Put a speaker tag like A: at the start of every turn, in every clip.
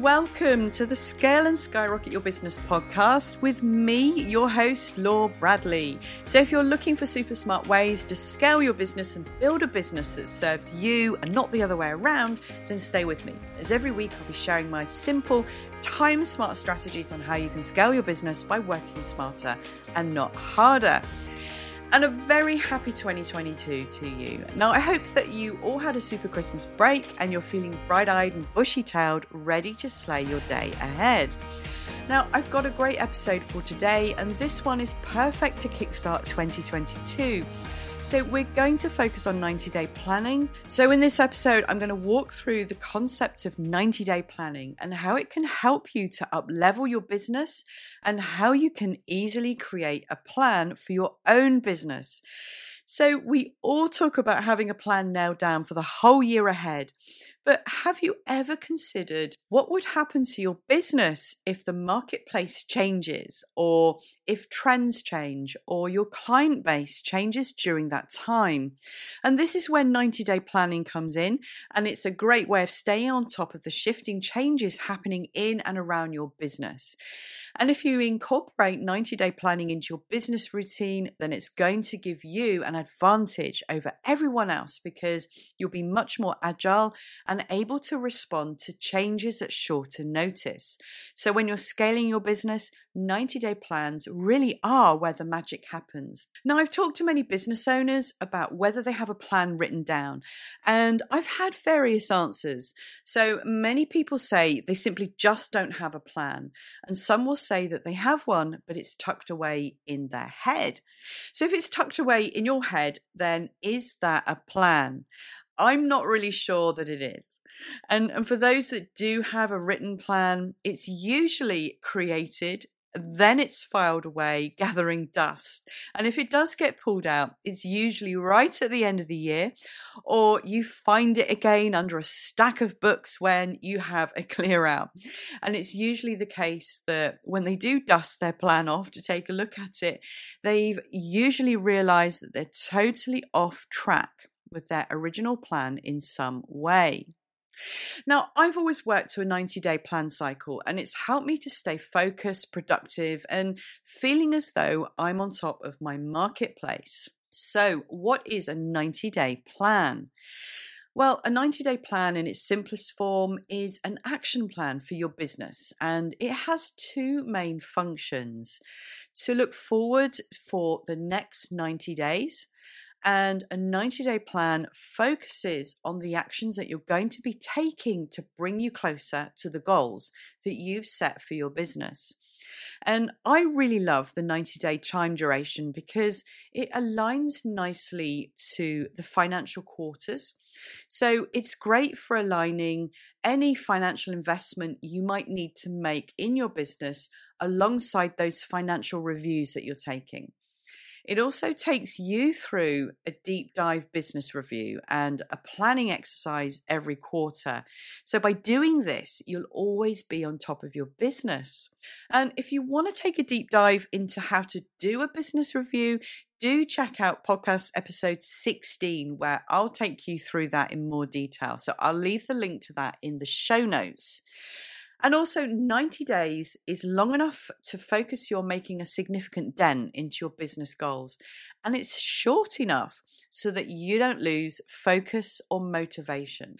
A: Welcome to the Scale and Skyrocket Your Business podcast with me, your host, Lou Bradley. So, if you're looking for super smart ways to scale your business and build a business that serves you and not the other way around, then stay with me. As every week, I'll be sharing my simple, time smart strategies on how you can scale your business by working smarter and not harder and a very happy 2022 to you. Now, I hope that you all had a super Christmas break and you're feeling bright eyed and bushy tailed, ready to slay your day ahead. Now, I've got a great episode for today, and this one is perfect to kickstart 2022. So, we're going to focus on 90 day planning. So, in this episode, I'm going to walk through the concept of 90 day planning and how it can help you to up level your business and how you can easily create a plan for your own business. So, we all talk about having a plan nailed down for the whole year ahead. But have you ever considered what would happen to your business if the marketplace changes, or if trends change, or your client base changes during that time? And this is when 90 day planning comes in, and it's a great way of staying on top of the shifting changes happening in and around your business. And if you incorporate 90 day planning into your business routine, then it's going to give you an advantage over everyone else because you'll be much more agile and able to respond to changes at shorter notice. So when you're scaling your business, 90 day plans really are where the magic happens. Now, I've talked to many business owners about whether they have a plan written down, and I've had various answers. So many people say they simply just don't have a plan, and some will say that they have one, but it's tucked away in their head. So if it's tucked away in your head, then is that a plan? I'm not really sure that it is. And, and for those that do have a written plan, it's usually created then it's filed away, gathering dust. And if it does get pulled out, it's usually right at the end of the year, or you find it again under a stack of books when you have a clear out. And it's usually the case that when they do dust their plan off to take a look at it, they've usually realized that they're totally off track with their original plan in some way. Now, I've always worked to a 90 day plan cycle, and it's helped me to stay focused, productive, and feeling as though I'm on top of my marketplace. So, what is a 90 day plan? Well, a 90 day plan in its simplest form is an action plan for your business, and it has two main functions to look forward for the next 90 days and a 90 day plan focuses on the actions that you're going to be taking to bring you closer to the goals that you've set for your business. And I really love the 90 day time duration because it aligns nicely to the financial quarters. So it's great for aligning any financial investment you might need to make in your business alongside those financial reviews that you're taking. It also takes you through a deep dive business review and a planning exercise every quarter. So, by doing this, you'll always be on top of your business. And if you want to take a deep dive into how to do a business review, do check out podcast episode 16, where I'll take you through that in more detail. So, I'll leave the link to that in the show notes. And also, 90 days is long enough to focus your making a significant dent into your business goals. And it's short enough so that you don't lose focus or motivation.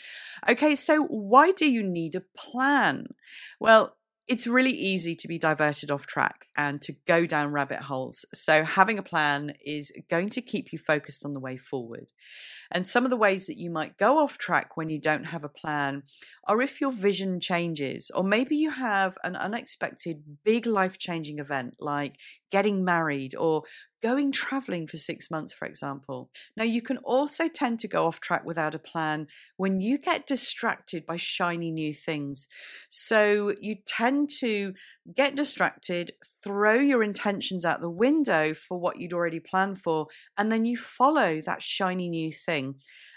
A: Okay, so why do you need a plan? Well, it's really easy to be diverted off track and to go down rabbit holes. So, having a plan is going to keep you focused on the way forward. And some of the ways that you might go off track when you don't have a plan are if your vision changes, or maybe you have an unexpected big life changing event like getting married or going traveling for six months, for example. Now, you can also tend to go off track without a plan when you get distracted by shiny new things. So you tend to get distracted, throw your intentions out the window for what you'd already planned for, and then you follow that shiny new thing.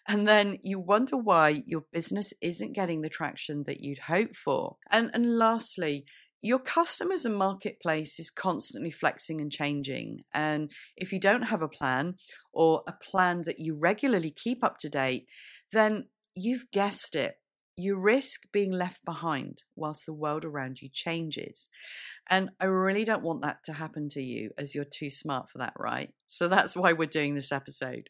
A: And then you wonder why your business isn't getting the traction that you'd hoped for. And, and lastly, your customers and marketplace is constantly flexing and changing. And if you don't have a plan or a plan that you regularly keep up to date, then you've guessed it. you risk being left behind whilst the world around you changes. And I really don't want that to happen to you as you're too smart for that, right? So that's why we're doing this episode.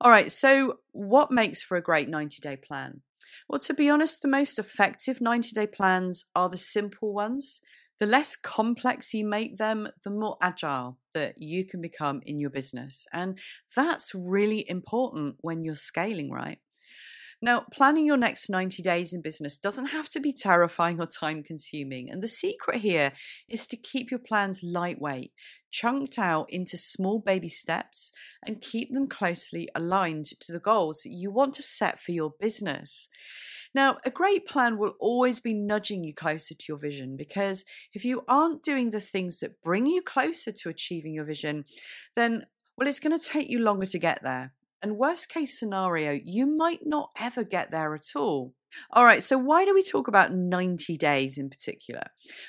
A: All right, so what makes for a great 90 day plan? Well, to be honest, the most effective 90 day plans are the simple ones. The less complex you make them, the more agile that you can become in your business. And that's really important when you're scaling, right? Now, planning your next 90 days in business doesn't have to be terrifying or time consuming. And the secret here is to keep your plans lightweight, chunked out into small baby steps, and keep them closely aligned to the goals you want to set for your business. Now, a great plan will always be nudging you closer to your vision because if you aren't doing the things that bring you closer to achieving your vision, then well, it's going to take you longer to get there. And worst case scenario, you might not ever get there at all. All right, so why do we talk about 90 days in particular?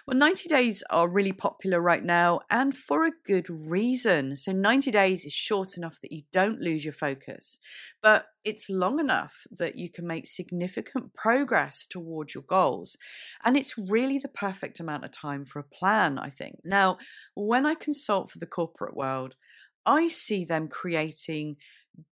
A: Well, 90 days are really popular right now and for a good reason. So, 90 days is short enough that you don't lose your focus, but it's long enough that you can make significant progress towards your goals. And it's really the perfect amount of time for a plan, I think. Now, when I consult for the corporate world, I see them creating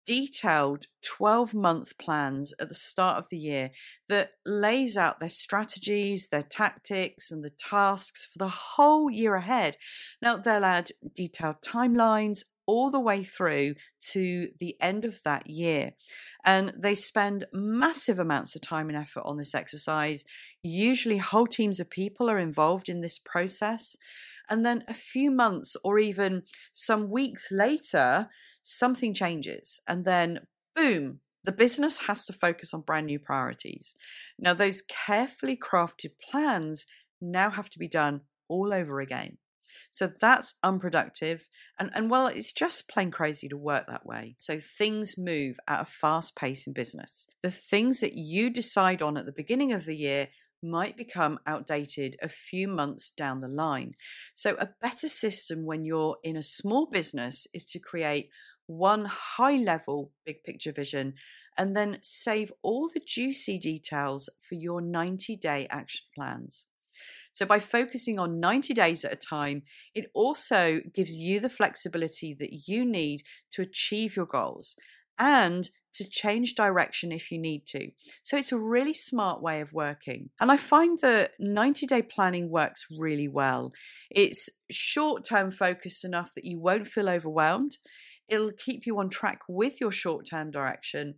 A: detailed 12 month plans at the start of the year that lays out their strategies, their tactics, and the tasks for the whole year ahead. Now, they'll add detailed timelines all the way through to the end of that year. And they spend massive amounts of time and effort on this exercise. Usually, whole teams of people are involved in this process. And then a few months or even some weeks later, something changes and then boom, the business has to focus on brand new priorities. Now, those carefully crafted plans now have to be done all over again. So that's unproductive. And, and well, it's just plain crazy to work that way. So things move at a fast pace in business. The things that you decide on at the beginning of the year might become outdated a few months down the line. So, a better system when you're in a small business is to create one high level big picture vision, and then save all the juicy details for your 90 day action plans. So, by focusing on 90 days at a time, it also gives you the flexibility that you need to achieve your goals and to change direction if you need to. So, it's a really smart way of working. And I find that 90 day planning works really well. It's short term focused enough that you won't feel overwhelmed. It'll keep you on track with your short term direction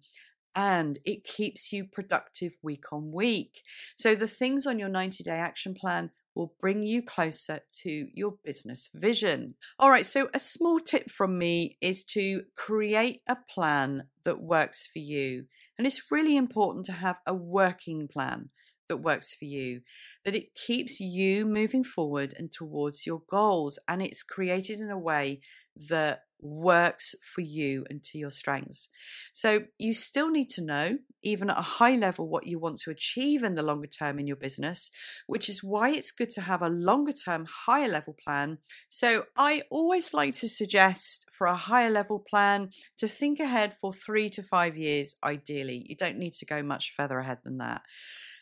A: and it keeps you productive week on week. So, the things on your 90 day action plan will bring you closer to your business vision. All right, so a small tip from me is to create a plan that works for you. And it's really important to have a working plan that works for you, that it keeps you moving forward and towards your goals. And it's created in a way that works for you and to your strengths. So you still need to know, even at a high level, what you want to achieve in the longer term in your business, which is why it's good to have a longer term, higher level plan. So I always like to suggest for a higher level plan to think ahead for three to five years, ideally. You don't need to go much further ahead than that.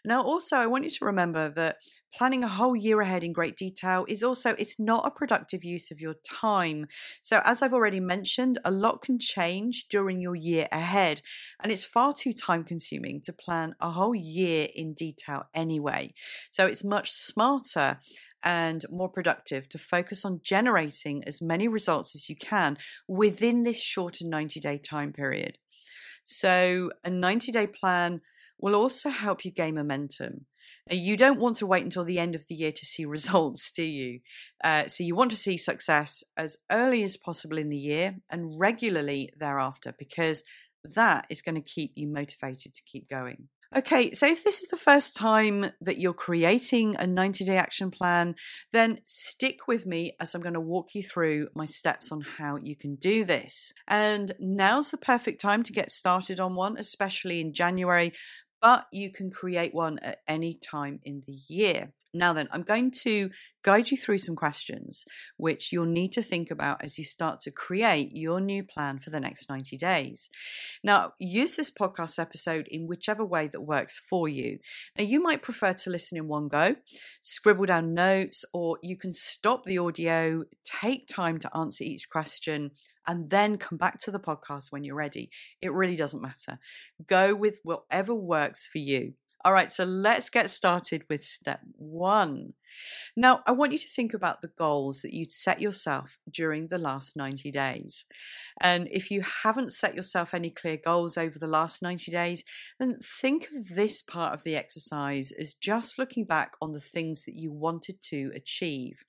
A: Now, also, I want you to remember that planning a whole year ahead in great detail is also it's not a productive use of your time. So, as I've already mentioned, a lot can change during your year ahead, and it's far too time consuming to plan a whole year in detail anyway. So, it's much smarter and more productive to focus on generating as many results as you can within this shorter 90 day time period. So, a 90 day plan will also help you gain momentum. You don't want to wait until the end of the year to see results, do you? Uh, so you want to see success as early as possible in the year and regularly thereafter, because that is going to keep you motivated to keep going. Okay, so if this is the first time that you're creating a 90 day action plan, then stick with me as I'm going to walk you through my steps on how you can do this. And now's the perfect time to get started on one, especially in January, but you can create one at any time in the year. Now, then, I'm going to guide you through some questions which you'll need to think about as you start to create your new plan for the next 90 days. Now, use this podcast episode in whichever way that works for you. Now, you might prefer to listen in one go, scribble down notes, or you can stop the audio, take time to answer each question, and then come back to the podcast when you're ready. It really doesn't matter. Go with whatever works for you. All right, so let's get started with step one. Now, I want you to think about the goals that you'd set yourself during the last 90 days. And if you haven't set yourself any clear goals over the last 90 days, then think of this part of the exercise as just looking back on the things that you wanted to achieve.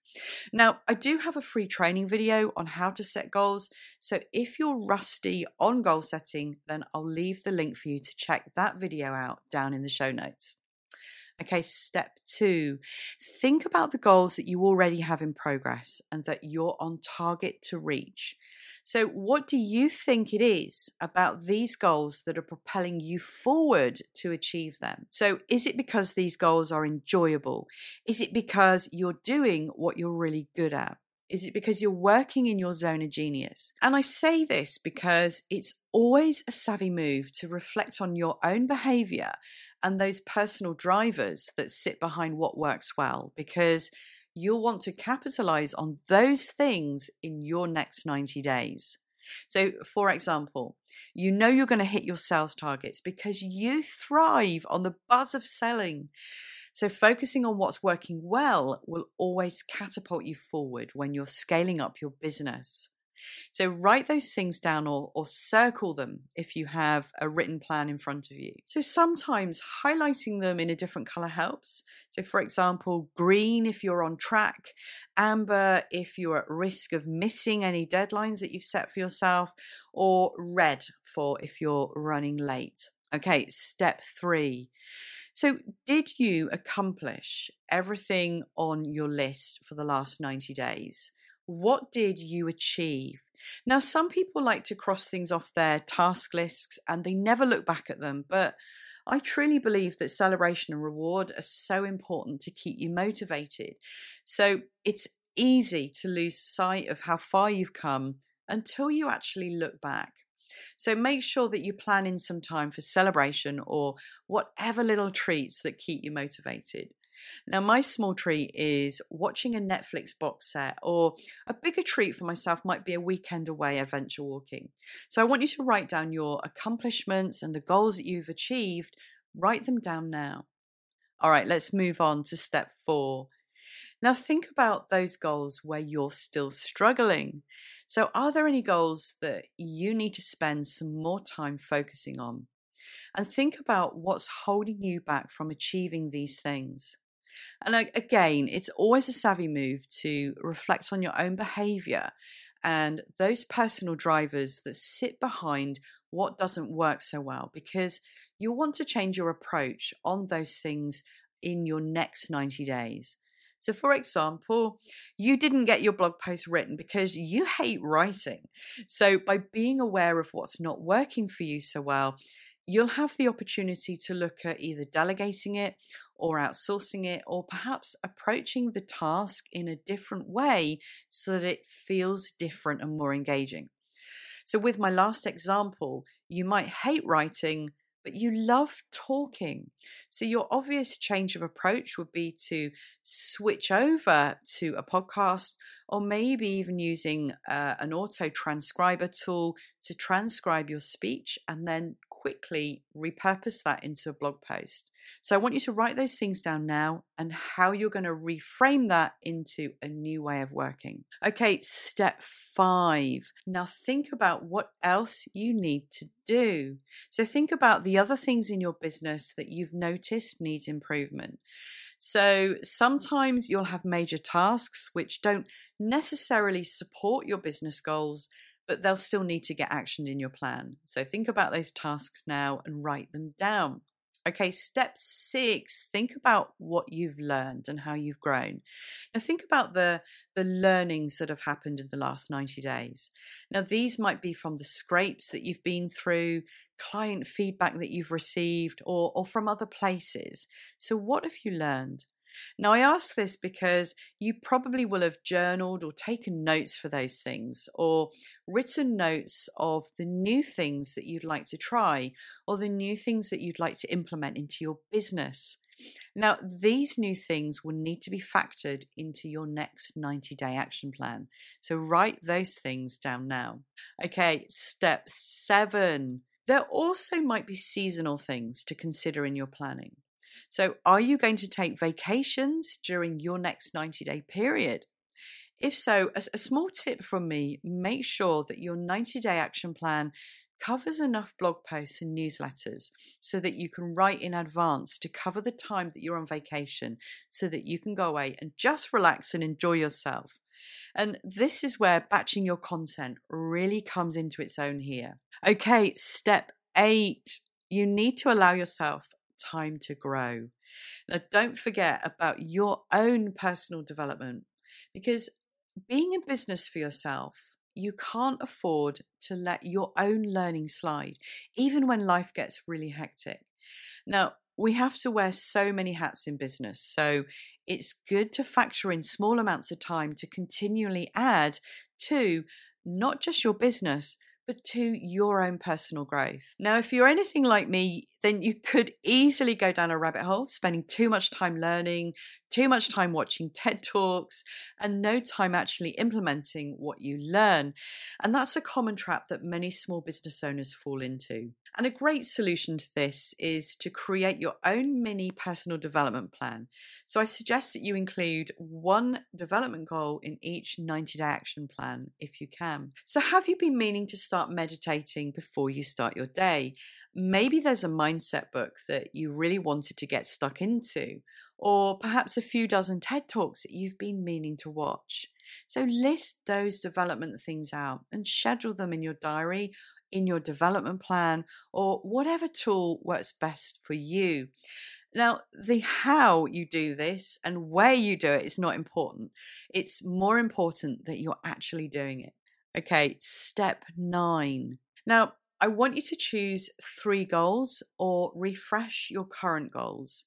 A: Now, I do have a free training video on how to set goals. So if you're rusty on goal setting, then I'll leave the link for you to check that video out down in the show notes. Okay, step two, think about the goals that you already have in progress and that you're on target to reach. So, what do you think it is about these goals that are propelling you forward to achieve them? So, is it because these goals are enjoyable? Is it because you're doing what you're really good at? Is it because you're working in your zone of genius? And I say this because it's always a savvy move to reflect on your own behavior and those personal drivers that sit behind what works well, because you'll want to capitalize on those things in your next 90 days. So, for example, you know you're going to hit your sales targets because you thrive on the buzz of selling. So, focusing on what's working well will always catapult you forward when you're scaling up your business. So write those things down or, or circle them if you have a written plan in front of you. So sometimes highlighting them in a different color helps. So, for example, green if you're on track, amber if you're at risk of missing any deadlines that you've set for yourself, or red for if you're running late. Okay, step three. So, did you accomplish everything on your list for the last 90 days? What did you achieve? Now, some people like to cross things off their task lists and they never look back at them, but I truly believe that celebration and reward are so important to keep you motivated. So it's easy to lose sight of how far you've come until you actually look back. So make sure that you plan in some time for celebration or whatever little treats that keep you motivated. Now, my small treat is watching a Netflix box set, or a bigger treat for myself might be a weekend away adventure walking. So, I want you to write down your accomplishments and the goals that you've achieved. Write them down now. All right, let's move on to step four. Now, think about those goals where you're still struggling. So, are there any goals that you need to spend some more time focusing on? And think about what's holding you back from achieving these things. And again, it's always a savvy move to reflect on your own behavior and those personal drivers that sit behind what doesn't work so well because you'll want to change your approach on those things in your next 90 days. So, for example, you didn't get your blog post written because you hate writing. So, by being aware of what's not working for you so well, you'll have the opportunity to look at either delegating it or outsourcing it, or perhaps approaching the task in a different way so that it feels different and more engaging. So, with my last example, you might hate writing, but you love talking. So, your obvious change of approach would be to switch over to a podcast or maybe even using uh, an auto transcriber tool to transcribe your speech and then quickly repurpose that into a blog post. So I want you to write those things down now and how you're going to reframe that into a new way of working. Okay, step five. Now think about what else you need to do. So think about the other things in your business that you've noticed needs improvement. So sometimes you'll have major tasks which don't necessarily support your business goals, but they'll still need to get actioned in your plan. So think about those tasks now and write them down. Okay, step six, think about what you've learned and how you've grown. Now, think about the, the learnings that have happened in the last 90 days. Now, these might be from the scrapes that you've been through, client feedback that you've received, or, or from other places. So, what have you learned? Now, I ask this because you probably will have journaled or taken notes for those things, or written notes of the new things that you'd like to try, or the new things that you'd like to implement into your business. Now, these new things will need to be factored into your next 90 day action plan. So, write those things down now. Okay, step seven. There also might be seasonal things to consider in your planning. So, are you going to take vacations during your next 90 day period? If so, a, a, small tip from me make sure that your 90 day action plan covers enough blog posts and newsletters so that you can write in advance to cover the time that you're on vacation so that you can go away and just relax and enjoy yourself. And this is where batching your content really comes into its own here. Okay, step eight you need to allow yourself time to grow. Now, don't forget about your own personal development because being in business for yourself, you can't afford to let your own learning slide, even when life gets really hectic. Now, we have to wear so many hats in business, so it's good to factor in small amounts of time to continually add to not just your business, but to your own personal growth. Now, if you're anything like me, then you could easily go down a rabbit hole, spending too much time learning, too much time watching TED Talks, and no time actually implementing what you learn. And that's a common trap that many small business owners fall into. And a great solution to this is to create your own mini personal development plan. So I suggest that you include one development goal in each 90 day action plan if you can. So, have you been meaning to start meditating before you start your day? Maybe there's a mindset book that you really wanted to get stuck into, or perhaps a few dozen TED Talks that you've been meaning to watch. So, list those development things out and schedule them in your diary in your development plan or whatever tool works best for you. Now, the how you do this and where you do it is not important. It's more important that you're actually doing it. Okay, step nine. Now, I want you to choose three goals or refresh your current goals.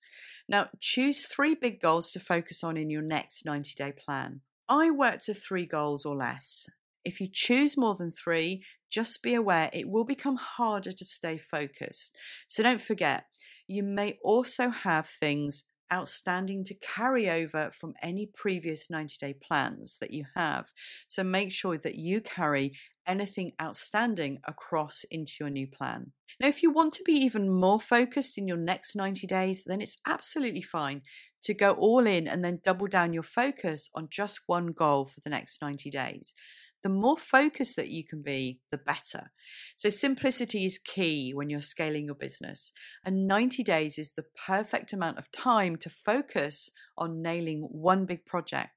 A: Now, choose three big goals to focus on in your next 90 day plan. I work to three goals or less. If you choose more than three, just be aware it will become harder to stay focused. So don't forget, you may also have things outstanding to carry over from any previous 90 day plans that you have. So make sure that you carry anything outstanding across into your new plan. Now, if you want to be even more focused in your next 90 days, then it's absolutely fine to go all in and then double down your focus on just one goal for the next 90 days the more focused that you can be, the better. So, simplicity is key when you're scaling your business. And 90 days is the perfect amount of time to focus on nailing one big project.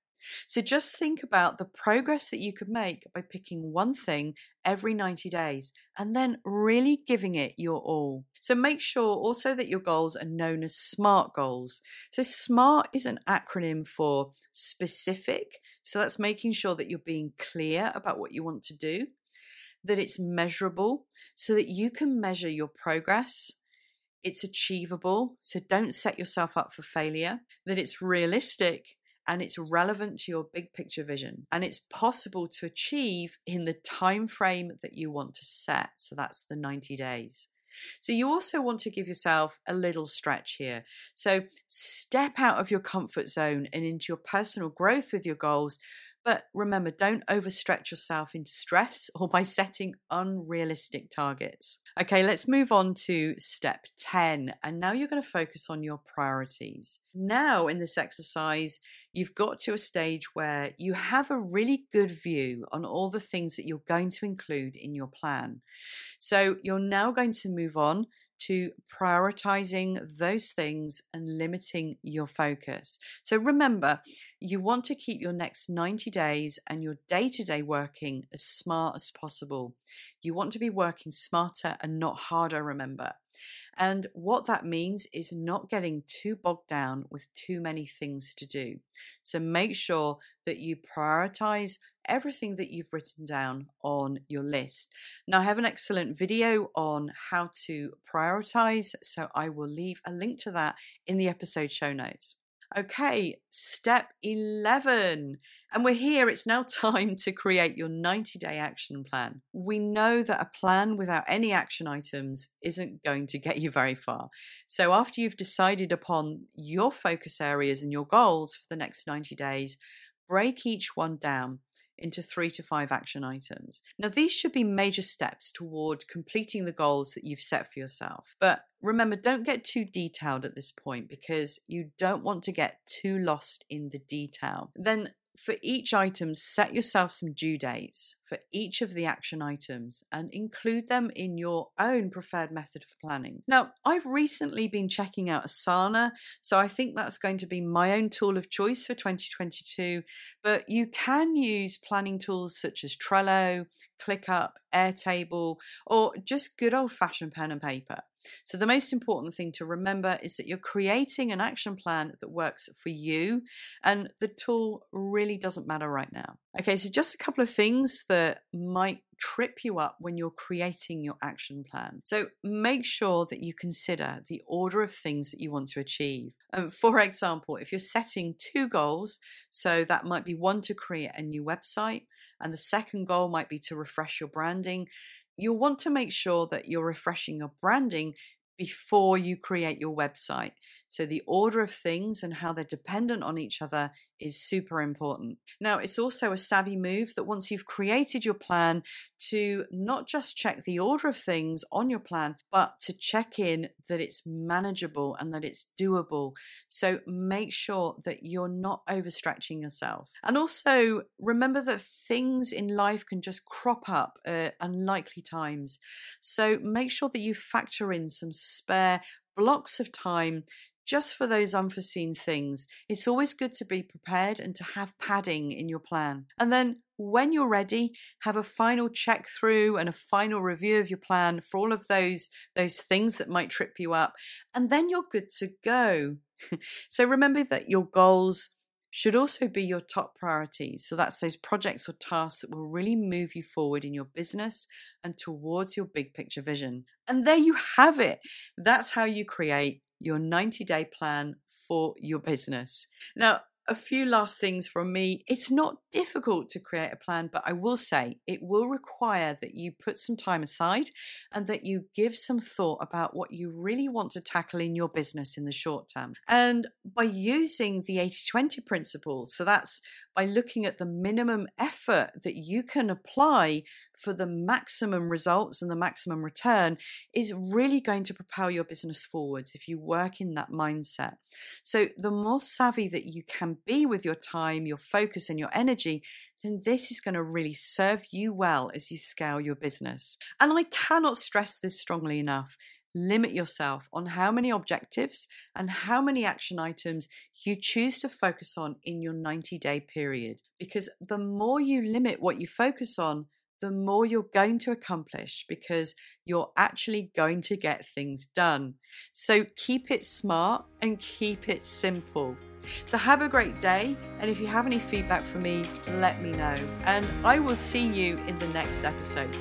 A: So just think about the progress that you could make by picking one thing every 90 days and then really giving it your all. So make sure also that your goals are known as SMART goals. So SMART is an acronym for specific. So that's making sure that you're being clear about what you want to do, that it's measurable so that you can measure your progress. It's achievable, so don't set yourself up for failure, that it's realistic and it's relevant to your big picture vision. And it's possible to achieve in the time frame that you want to set. So that's the 90 days. So you also want to give yourself a little stretch here. So step out of your comfort zone and into your personal growth with your goals but remember, don't overstretch yourself into stress or by setting unrealistic targets. Okay, let's move on to step 10. And now you're going to focus on your priorities. Now, in this exercise, you've got to a stage where you have a really good view on all the things that you're going to include in your plan. So you're now going to move on to prioritizing those things and limiting your focus. So remember, you want to keep your next 90 days and your day to day working as smart as possible. You want to be working smarter and not harder, remember. And what that means is not getting too bogged down with too many things to do. So make sure that you prioritize everything that you've written down on your list. Now, I have an excellent video on how to prioritize, so I will leave a link to that in the episode show notes. Okay, step 11. And we're here. It's now time to create your 90 day action plan. We know that a plan without any action items isn't going to get you very far. So, after you've decided upon your focus areas and your goals for the next 90 days, break each one down into three to five action items. Now, these should be major steps toward completing the goals that you've set for yourself. But remember, don't get too detailed at this point because you don't want to get too lost in the detail. Then for each item, set yourself some due dates for each of the action items and include them in your own preferred method for planning. Now, I've recently been checking out Asana, so I think that's going to be my own tool of choice for 2022. But you can use planning tools such as Trello, ClickUp, Airtable, or just good old fashioned pen and paper. So, the most important thing to remember is that you're creating an action plan that works for you, and the tool really doesn't matter right now. Okay, so just a couple of things that might trip you up when you're creating your action plan. So make sure that you consider the order of things that you want to achieve. Um, for example, if you're setting two goals, so that might be one to create a new website, and the second goal might be to refresh your branding you'll want to make sure that you're refreshing your branding before you create your website. So, the order of things and how they're dependent on each other is super important. Now, it's also a savvy move that once you've created your plan, to not just check the order of things on your plan, but to check in that it's manageable and that it's doable. So make sure that you're not overstretching yourself. And also remember that things in life can just crop up at unlikely times. So make sure that you factor in some spare blocks of time just for those unforeseen things. It's always good to be prepared and to have padding in your plan. And then when you're ready, have a final check through and a final review of your plan for all of those those things that might trip you up, and then you're good to go. so remember that your goals should also be your top priorities. So that's those projects or tasks that will really move you forward in your business and towards your big picture vision. And there you have it. That's how you create your 90 day plan for your business. Now, a few last things from me. It's not difficult to create a plan, but I will say it will require that you put some time aside and that you give some thought about what you really want to tackle in your business in the short term. And by using the 80 20 principle, so that's by looking at the minimum effort that you can apply for the maximum results and the maximum return is really going to propel your business forwards if you work in that mindset. So, the more savvy that you can be with your time, your focus, and your energy, then this is going to really serve you well as you scale your business. And I cannot stress this strongly enough limit yourself on how many objectives and how many action items you choose to focus on in your 90 day period. Because the more you limit what you focus on, the more you're going to accomplish because you're actually going to get things done. So keep it smart and keep it simple. So have a great day. And if you have any feedback for me, let me know. And I will see you in the next episode.